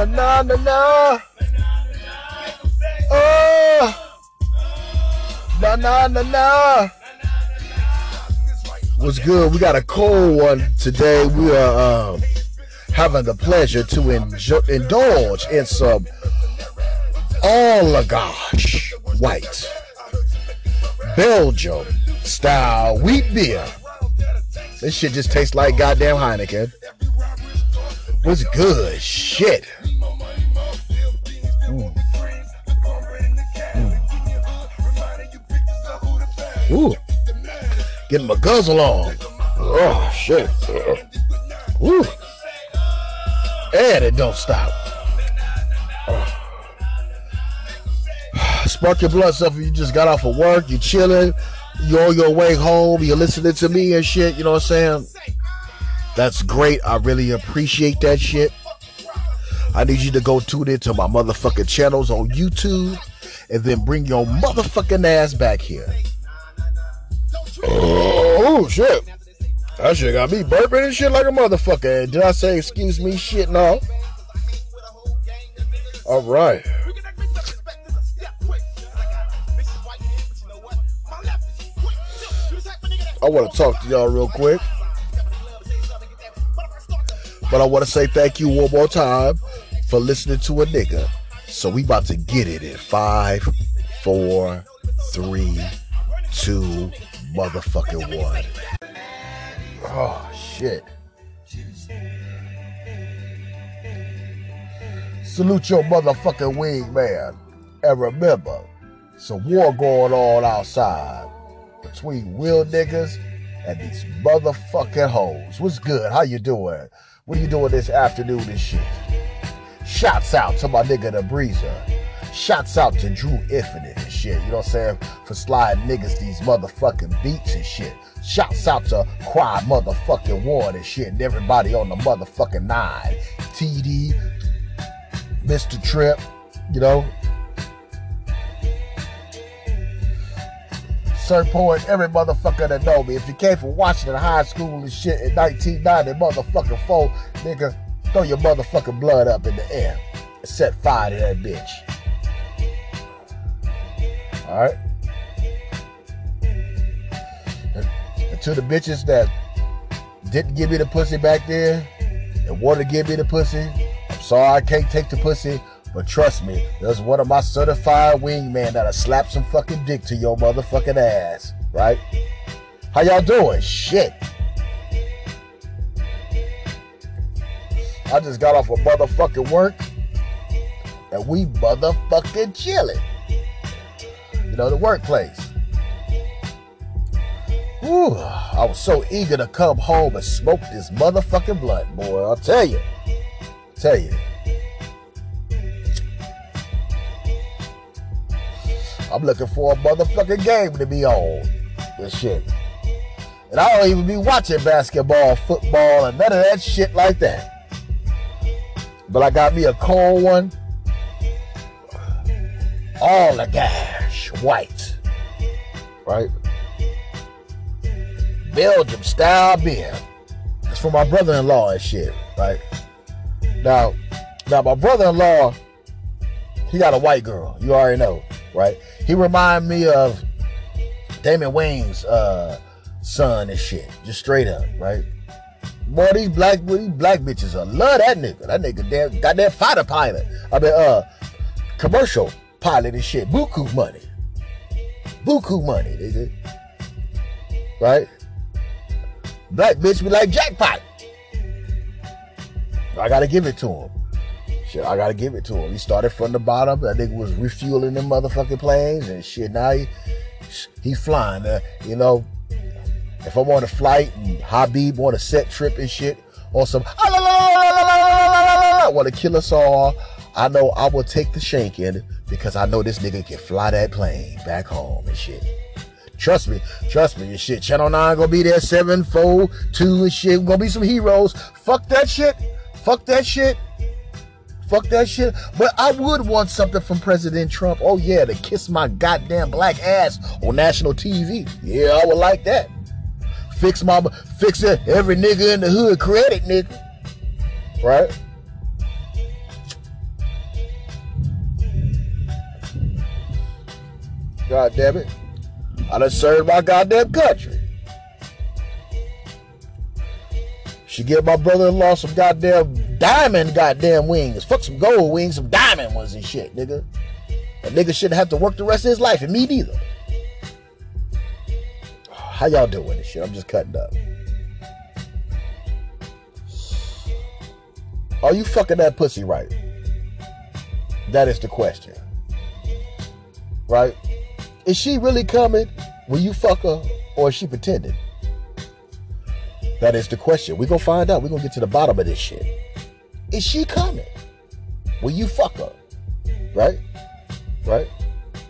Na na na na. Oh. Na na na na. What's good? We got a cold one today. We are um, having the pleasure to enjo- indulge in some Allagash white Belgium style wheat beer. This shit just tastes like goddamn Heineken. What's good? Shit. Mm. Ooh. Getting my guzzle on. Oh, shit. Ooh. And it don't stop. Spark your blood stuff. You just got off of work. You chilling. You're on your way home. You're listening to me and shit. You know what I'm saying? That's great. I really appreciate that shit. I need you to go tune into my motherfucking channels on YouTube and then bring your motherfucking ass back here. Oh, shit. That shit got me burping and shit like a motherfucker. Did I say excuse me? Shit, no. All right. I want to talk to y'all real quick. But I want to say thank you one more time for listening to a nigga. So we about to get it in five, four, three, two, motherfucking one. Oh shit. Salute your motherfucking wing man. And remember, it's a war going on outside between real niggas and these motherfucking hoes. What's good? How you doing? What are you doing this afternoon and shit? Shouts out to my nigga the Breezer. Shouts out to Drew Infinite and shit. You know what I'm saying? For sliding niggas these motherfucking beats and shit. Shouts out to Cry motherfucking One and shit. And everybody on the motherfucking nine. TD, Mr. Trip, you know, point, every motherfucker that know me. If you came from Washington High School and shit in 1990, motherfucking four, nigga, throw your motherfucking blood up in the air and set fire to that bitch. Alright? And, to the bitches that didn't give me the pussy back there and wanted to give me the pussy, I'm sorry I can't take the pussy, but trust me, there's one of my certified wingman that'll slap some fucking dick to your motherfucking ass, right? How y'all doing? Shit. I just got off of motherfucking work and we motherfucking chilling. You know, the workplace. Whew, I was so eager to come home and smoke this motherfucking blunt, boy. I'll tell you. Tell you. I'm looking for a motherfucking game to be on. This shit. And I don't even be watching basketball, football, and none of that shit like that. But I got me a cold one. Allagash white. Right? Belgium style beer. It's for my brother-in-law and shit, right? Now, now my brother-in-law, he got a white girl. You already know, right? He remind me of Damon Wayans uh, son and shit. Just straight up, right? Boy, these black these black bitches, I love that nigga. That nigga damn got that fighter pilot. I mean, uh, commercial pilot and shit. Buku money. Buku money, nigga. Right? Black bitch be like jackpot. I gotta give it to him. Shit, I gotta give it to him. He started from the bottom. That nigga was refueling them motherfucking planes and shit. Now he he flying. Uh, you know, if I'm on a flight and Habib on a set trip and shit, or some I want to kill us all, I know I will take the shank in because I know this nigga can fly that plane back home and shit. Trust me, trust me, and shit. Channel 9 gonna be there, 7, 4, 2 and shit. We Gonna be some heroes. Fuck that shit. Fuck that shit. Fuck that shit. But I would want something from President Trump. Oh yeah, to kiss my goddamn black ass on national TV. Yeah, I would like that fix my fix it, every nigga in the hood credit, nigga. Right? God damn it. I done served my goddamn country. She get my brother-in-law some goddamn diamond goddamn wings. Fuck some gold wings, some diamond ones and shit, nigga. A nigga shouldn't have to work the rest of his life, and me neither. How y'all doing this shit? I'm just cutting up. Are you fucking that pussy right? That is the question. Right? Is she really coming when you fuck her or is she pretending? That is the question. We're gonna find out. We're gonna get to the bottom of this shit. Is she coming? Will you fuck her? Right? Right?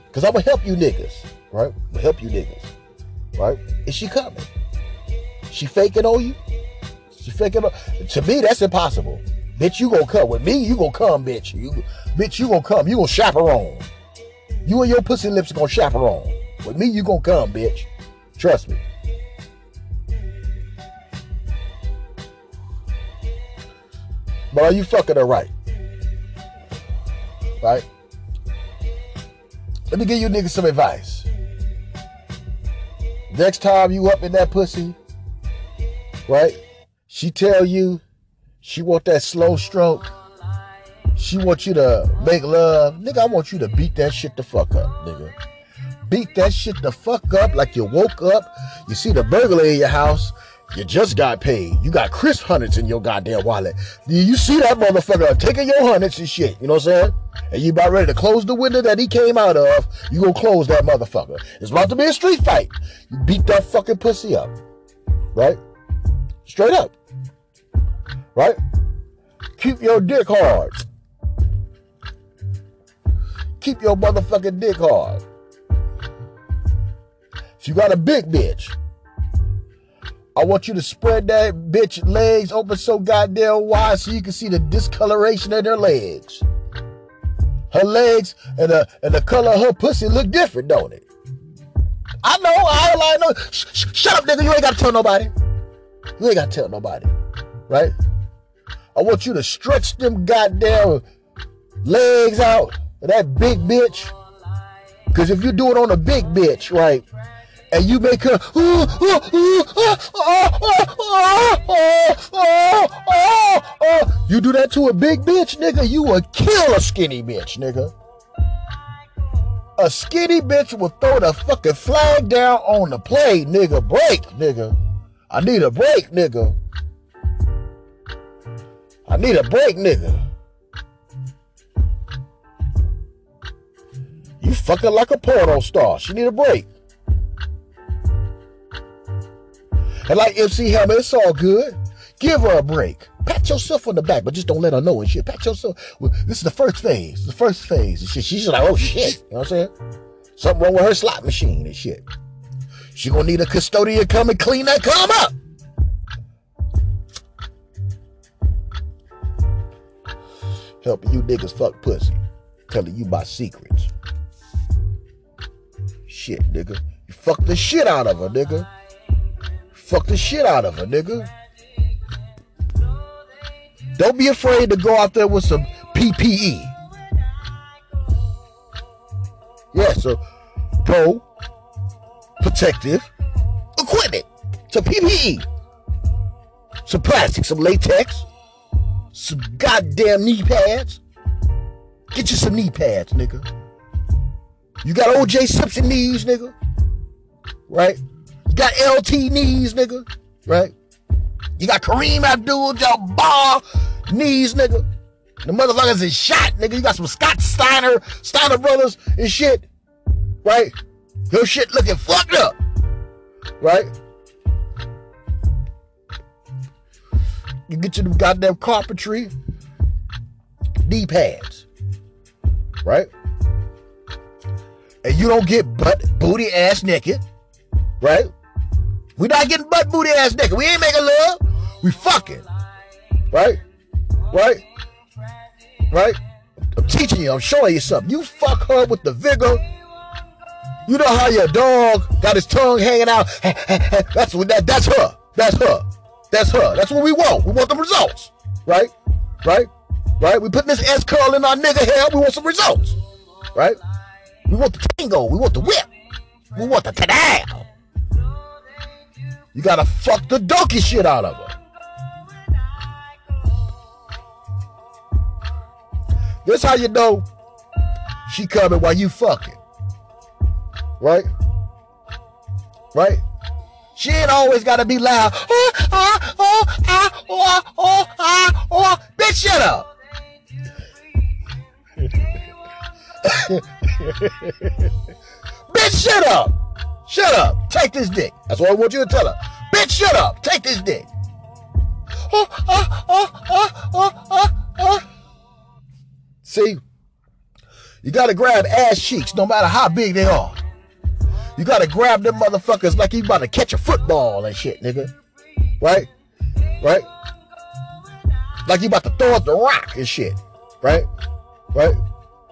Because I'm gonna help you niggas. Right? I'm gonna help you niggas. Right? Is she coming? She faking on you? She faking on to me, that's impossible. Bitch, you gonna come. With me, you gonna come, bitch. You bitch, you gonna come. You gonna chaperone. You and your pussy lips gonna chaperone. With me, you gonna come, bitch. Trust me. But are you fucking her right? Right? Let me give you niggas some advice. Next time you up in that pussy, right? She tell you she want that slow stroke. She want you to make love. Nigga, I want you to beat that shit the fuck up, nigga. Beat that shit the fuck up like you woke up, you see the burglar in your house, you just got paid. You got crisp hundreds in your goddamn wallet. You see that motherfucker taking your hundreds and shit, you know what I'm saying? And you about ready to close the window that he came out of, you gonna close that motherfucker. It's about to be a street fight. You beat that fucking pussy up. Right? Straight up right? Keep your dick hard. Keep your motherfucking dick hard. If you got a big bitch, I want you to spread that bitch legs open so goddamn wide so you can see the discoloration of their legs. Her legs and the and the color of her pussy look different, don't it? I know, I, I know. Sh- sh- shut up, nigga. You ain't gotta tell nobody. You ain't gotta tell nobody, right? I want you to stretch them goddamn legs out of that big bitch. Because if you do it on a big bitch, right, and you make her, you do that to a big bitch, nigga, you will kill a skinny bitch, nigga. A skinny bitch will throw the fucking flag down on the plate, nigga. Break, nigga. I need a break, nigga. I need a break, nigga. You fucking like a porno star. She need a break. And like MC Hammer, it's all good. Give her a break. Pat yourself on the back, but just don't let her know and shit. Pat yourself. Well, this is the first phase. The first phase. And shit. She's like, oh shit. You know what I'm saying? Something wrong with her slot machine and shit. She gonna need a custodian come and clean that cum up. helping you niggas fuck pussy, telling you my secrets. Shit, nigga. You fuck the shit out of her, nigga. Fuck the shit out of her, nigga. Don't be afraid to go out there with some PPE. Yeah, so pro protective equipment. Some PPE. Some plastic, some latex some goddamn knee pads. Get you some knee pads, nigga. You got OJ Simpson knees, nigga. Right? You got LT knees, nigga. Right? You got Kareem Abdul-Jabbar knees, nigga. The motherfuckers is shot, nigga. You got some Scott Steiner, Steiner brothers and shit. Right? Your shit looking fucked up. Right? You get you goddamn carpentry knee pads, right? And you don't get butt booty ass naked, right? We not getting butt booty ass naked. We ain't making love. We fucking, right? Right? Right? I'm teaching you. I'm showing you something. You fuck her with the vigor. You know how your dog got his tongue hanging out. that's what that. That's her. That's her. That's her. That's what we want. We want the results. Right? Right? Right? We putting this S curl in our nigga hair. We want some results. Right? We want the tango. We want the whip. We want the tadam. You gotta fuck the donkey shit out of her. This how you know she coming while you fucking. Right? Right? She ain't always gotta be loud. Oh, oh, oh, oh, oh, ah, oh. Bitch, shut up. Bitch, shut up. Shut up. Take this dick. That's what I want you to tell her. Bitch, shut up. Take this dick. Oh, oh, oh, oh, oh, oh, oh. See, you gotta grab ass cheeks no matter how big they are. You gotta grab them motherfuckers like you about to catch a football and shit, nigga. Right? Right? Like you about to throw up the rock and shit. Right? Right?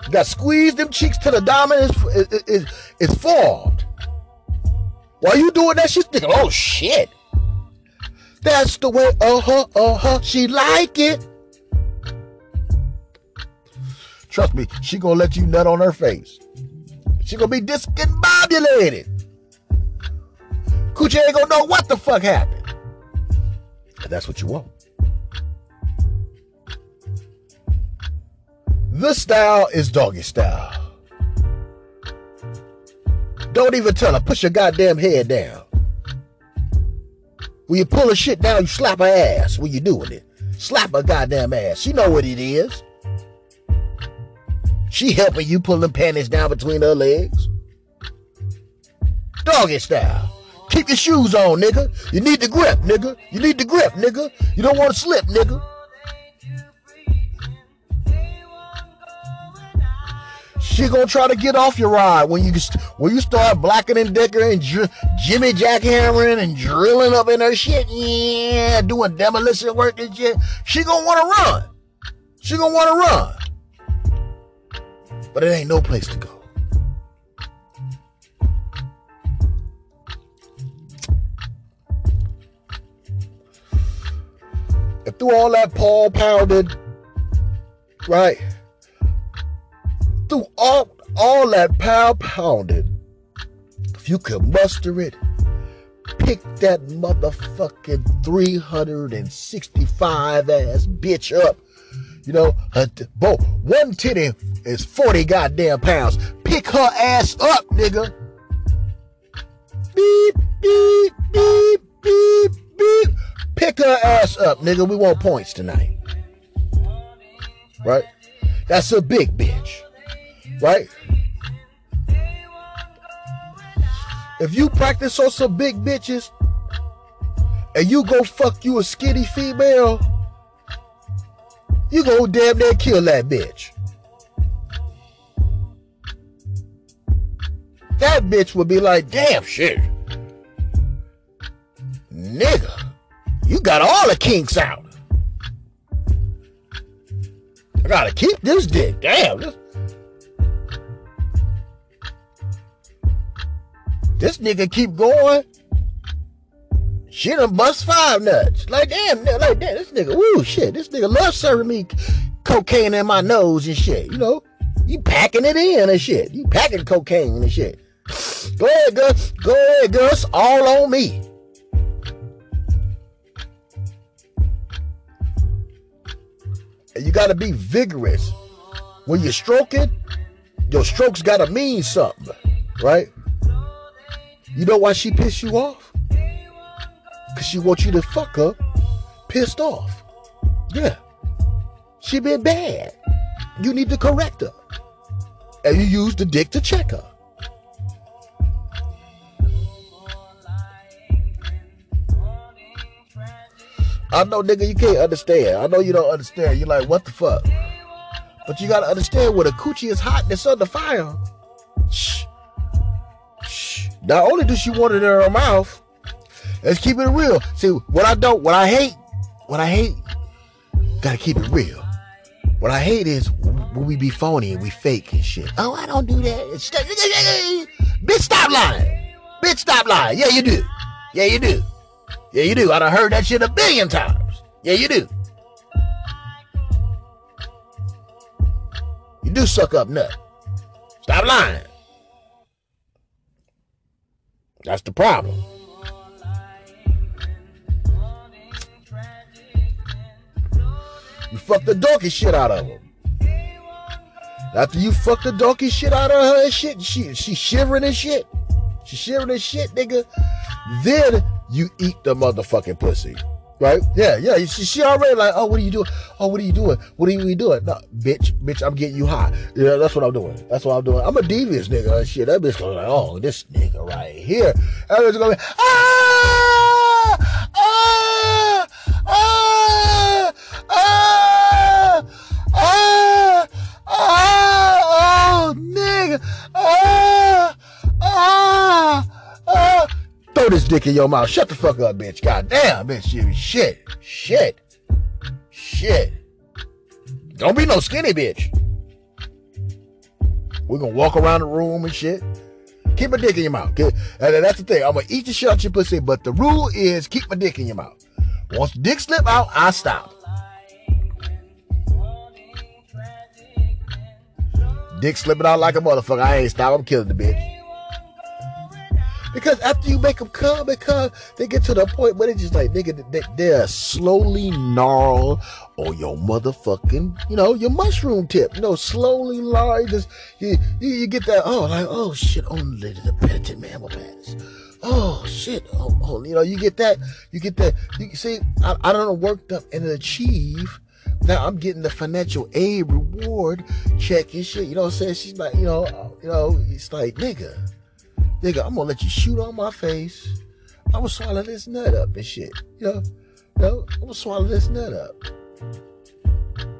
You got to squeeze them cheeks till the diamond is, is, is, is formed. While you doing that, she's thinking, oh shit. That's the way, uh-huh, uh-huh, she like it. Trust me, she gonna let you nut on her face. She gonna be discombobulated. Coochie ain't gonna know what the fuck happened. And that's what you want. This style is doggy style. Don't even tell her, push your goddamn head down. When you pull her shit down, you slap her ass when you doing it. Slap her goddamn ass. She know what it is. She helping you pull them panties down between her legs. Doggy style. Keep your shoes on, nigga. You need the grip, nigga. You need the grip, nigga. You don't want to slip, nigga. She gonna try to get off your ride when you when you start blacking and decker and dr- Jimmy jackhammering and drilling up in her shit, yeah, doing demolition work and shit. She gonna want to run. She gonna want to run, but it ain't no place to go. And through all that Paul pounded, right? through all, all that pound pounded, you could muster it, pick that motherfucking 365 ass bitch up. You know, her, bo, one titty is 40 goddamn pounds. Pick her ass up, nigga. Beep, beep, beep, beep, beep. Pick her ass up, nigga. We want points tonight. Right? That's a big bitch. Right? If you practice on some big bitches and you go fuck you a skinny female, you go damn near kill that bitch. That bitch would be like, damn shit. Nigga, you got all the kinks out. I gotta keep this dick. Damn. This, This nigga keep going. She done bust five nuts. Like damn, like damn, this nigga, woo shit. This nigga love serving me cocaine in my nose and shit. You know, you packing it in and shit. You packing cocaine and shit. Go ahead, Gus. Go ahead, Gus. All on me. And you gotta be vigorous. When you're stroking, your strokes gotta mean something, right? You know why she pissed you off? Because she wants you to fuck her pissed off. Yeah. She been bad. You need to correct her. And you use the dick to check her. I know, nigga, you can't understand. I know you don't understand. You're like, what the fuck? But you gotta understand when a coochie is hot and it's under fire. Not only does she want it in her mouth, let's keep it real. See, what I don't, what I hate, what I hate, gotta keep it real. What I hate is when we be phony and we fake and shit. Oh, I don't do that. Bitch, stop lying. Bitch, stop lying. Yeah, you do. Yeah, you do. Yeah, you do. I done heard that shit a billion times. Yeah, you do. You do suck up nut. Stop lying. That's the problem. You fuck the donkey shit out of him. After you fuck the donkey shit out of her and shit, she she shivering and shit. She shivering and shit, nigga. Then you eat the motherfucking pussy. Right? Yeah, yeah. She, she already like, oh, what are you doing? Oh, what are you doing? What are you doing? No, bitch, bitch, I'm getting you high. Yeah, that's what I'm doing. That's what I'm doing. I'm a devious nigga. Shit, that bitch going like, oh, this nigga right here. That bitch gonna be, ah, ah, ah, ah, ah, ah, oh, nigga, ah, ah, ah. Throw this dick in your mouth. Shut the fuck up, bitch. God damn, bitch. Shit. Shit. Shit. Don't be no skinny bitch. We're gonna walk around the room and shit. Keep my dick in your mouth. And that's the thing. I'm gonna eat the shit out your pussy, but the rule is keep my dick in your mouth. Once the dick slip out, I stop. Dick slipping out like a motherfucker. I ain't stop. I'm killing the bitch. Because after you make them come, because they get to the point where they just like, nigga, they, they're slowly gnarl on your motherfucking, you know, your mushroom tip. You know, slowly gnarl. Just, you, you, you get that, oh, like, oh shit, oh, only the penitent pass. Oh shit, oh, oh, you know, you get that, you get that. You see, I, I don't know, worked up and achieve. Now I'm getting the financial aid reward check and shit. You know what I'm saying? She's like, you know, you know, it's like, nigga nigga, I'm gonna let you shoot on my face. I'm gonna swallow this nut up and shit. You know, you know I'm gonna swallow this nut up.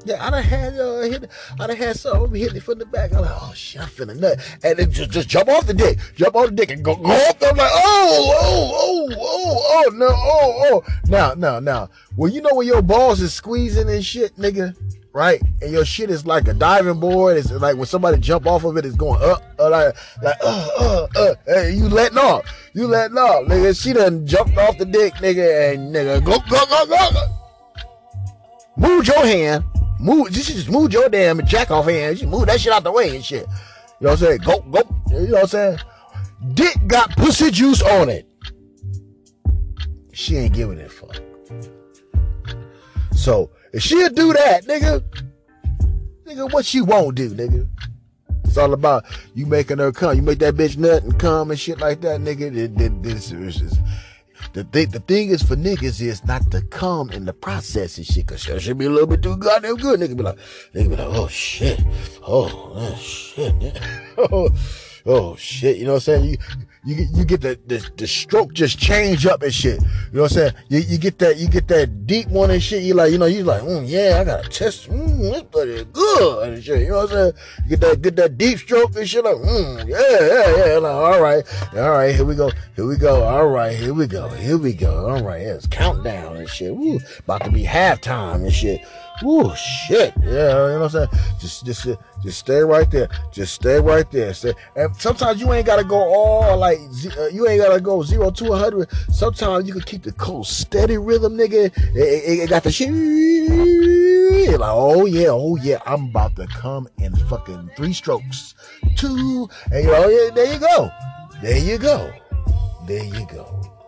Yeah, I done had uh, hit, I done had something hit me from the back. I'm like, oh shit, I'm feeling nut, and then just just jump off the dick, jump off the dick, and go go up. I'm like, oh oh oh oh oh no oh oh. Now now now, well you know when your balls is squeezing and shit, nigga right? And your shit is like a diving board. It's like when somebody jump off of it, it's going up, uh, like, like, uh, uh, uh. Hey, you letting off. You letting off, nigga. She done jumped off the dick, nigga, and nigga, go, go, go, go, go. Move your hand. Move, just, just move your damn jack off hand. Just move that shit out the way and shit. You know what I'm saying? Go, go. You know what I'm saying? Dick got pussy juice on it. She ain't giving it fuck. So, if she'll do that, nigga, nigga, what she won't do, nigga. It's all about you making her come. You make that bitch nut and come and shit like that, nigga. This, this, the thing, the thing is for niggas is not to come in the process and shit, cause she be a little bit too goddamn good. Nigga be like, nigga be like, oh shit, oh, oh shit, oh, oh shit. You know what I'm saying? You you get you get the, the, the stroke just change up and shit. You know what I'm saying? You, you get that you get that deep one and shit. You like you know you like mm, yeah I got a test. Mm, this pretty good and shit. You know what I'm saying? You get that get that deep stroke and shit like mm, yeah yeah yeah. Like all right all right here we go here we go all right here we go here we go all right. It's countdown and shit. Woo, about to be halftime and shit. Woo, shit. Yeah, you know what I'm saying? Just, just, just stay right there. Just stay right there. Stay. And sometimes you ain't gotta go all like, uh, you ain't gotta go zero to a hundred. Sometimes you can keep the cold, steady rhythm, nigga. It, it, it got the shit. Like, oh yeah, oh yeah, I'm about to come in fucking three strokes. Two, and you know, yeah, there you go. There you go. There you go.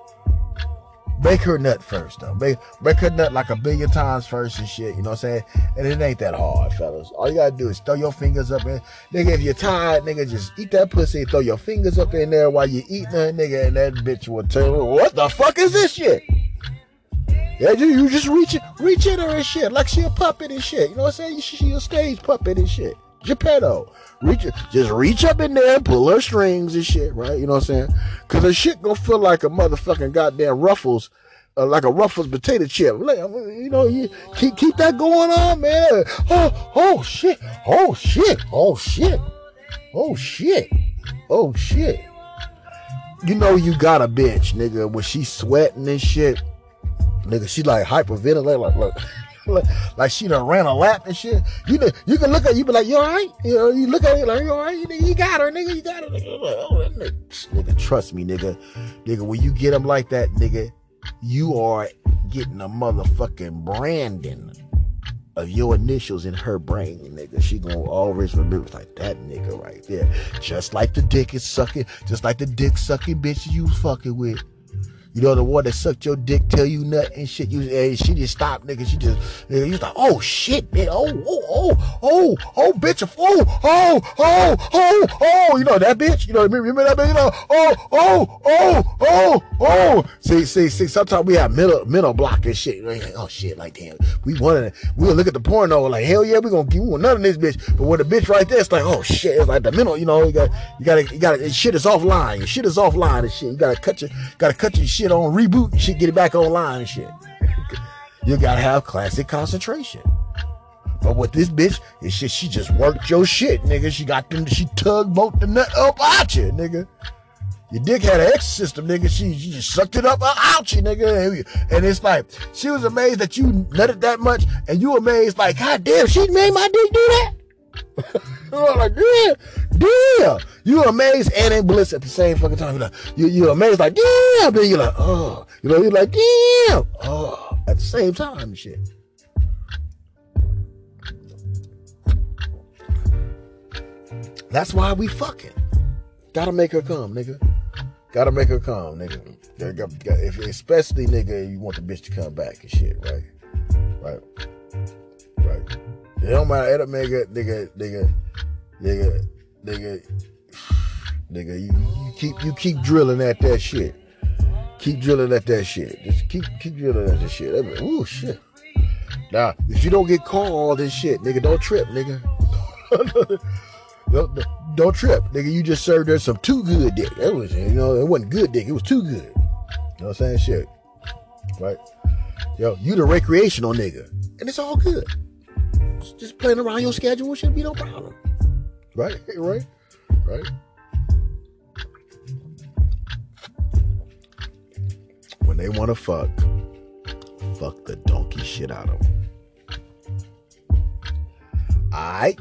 Make her nut first though. Make make her nut like a billion times first and shit. You know what I'm saying? And it ain't that hard, fellas. All you gotta do is throw your fingers up in nigga. If you're tired, nigga, just eat that pussy. Throw your fingers up in there while you eating her, nigga, and that bitch will tell what the fuck is this shit? Yeah, you, you just reach reach in her and shit, like she a puppet and shit. You know what I'm saying? She, she a stage puppet and shit. Geppetto. Reach just reach up in there and pull her strings and shit, right? You know what I'm saying? Cause her shit gonna feel like a motherfucking goddamn ruffles, uh, like a ruffles potato chip. Like, you know, you keep keep that going on, man. Oh, oh shit, oh shit, oh shit, oh shit, oh shit. You know you got a bitch, nigga, when she's sweating and shit. Nigga, she like hyperventilating, like, like like she done ran a lap and shit. You know, you can look at you be like, you all right? You know, you look at it like, you all right? You, got her, nigga. You got her. Oh, nigga. Oh, nigga. nigga, trust me, nigga. Nigga, when you get them like that, nigga, you are getting a motherfucking branding of your initials in her brain, nigga. She gonna always remember like that nigga right there. Just like the dick is sucking, just like the dick sucking bitch you fucking with. You know the one that sucked your dick, tell you nut and shit. You and she just stopped, nigga. She just nigga, you like, oh shit, man. Oh, oh, oh, oh, oh, bitch. Oh, oh, oh, oh, oh. You know that bitch. You know what I mean? remember that bitch? You know, oh, oh, oh, oh, oh. See, see, see. Sometimes we have mental mental block and shit. Like, oh shit, like damn. We wanted. We'll look at the porno like hell yeah, we gonna give you of this bitch. But when the bitch right there, it's like oh shit. It's like the mental. You know, you got, you gotta, you gotta. Shit is offline. Your shit is offline and shit. You gotta cut your, gotta cut your shit on reboot shit, get it back online shit. you gotta have classic concentration. But with this bitch, it's just she just worked your shit, nigga. She got them, she tugboat the nut up out you, nigga. Your dick had an X system, nigga. She, she just sucked it up out you, nigga. And it's like, she was amazed that you nutted that much, and you amazed, like, God damn, she made my dick do that? Like, yeah, damn. you're amazed and in bliss at the same fucking time. You're, like, you, you're amazed, like, damn. Then you're like, oh. You know, you're like, damn. Oh. Uh, at the same time shit. That's why we fucking. Gotta make her come, nigga. Gotta make her come, nigga. If, especially, nigga, you want the bitch to come back and shit, right? Right. Right. It don't matter. It'll make it, nigga, nigga, nigga, nigga, nigga. You, you keep you keep drilling at that shit. Keep drilling at that shit. Just keep keep drilling at that shit. Ooh shit. Now, if you don't get called this shit, nigga, don't trip, nigga. don't, don't trip, nigga. You just served her some too good dick. That was, you know, it wasn't good dick. It was too good. You know what I'm saying? Shit. Right? Yo, you the recreational nigga. And it's all good just playing around your schedule should be no problem. Right? Right? Right? When they want to fuck, fuck the donkey shit out of them. Alright?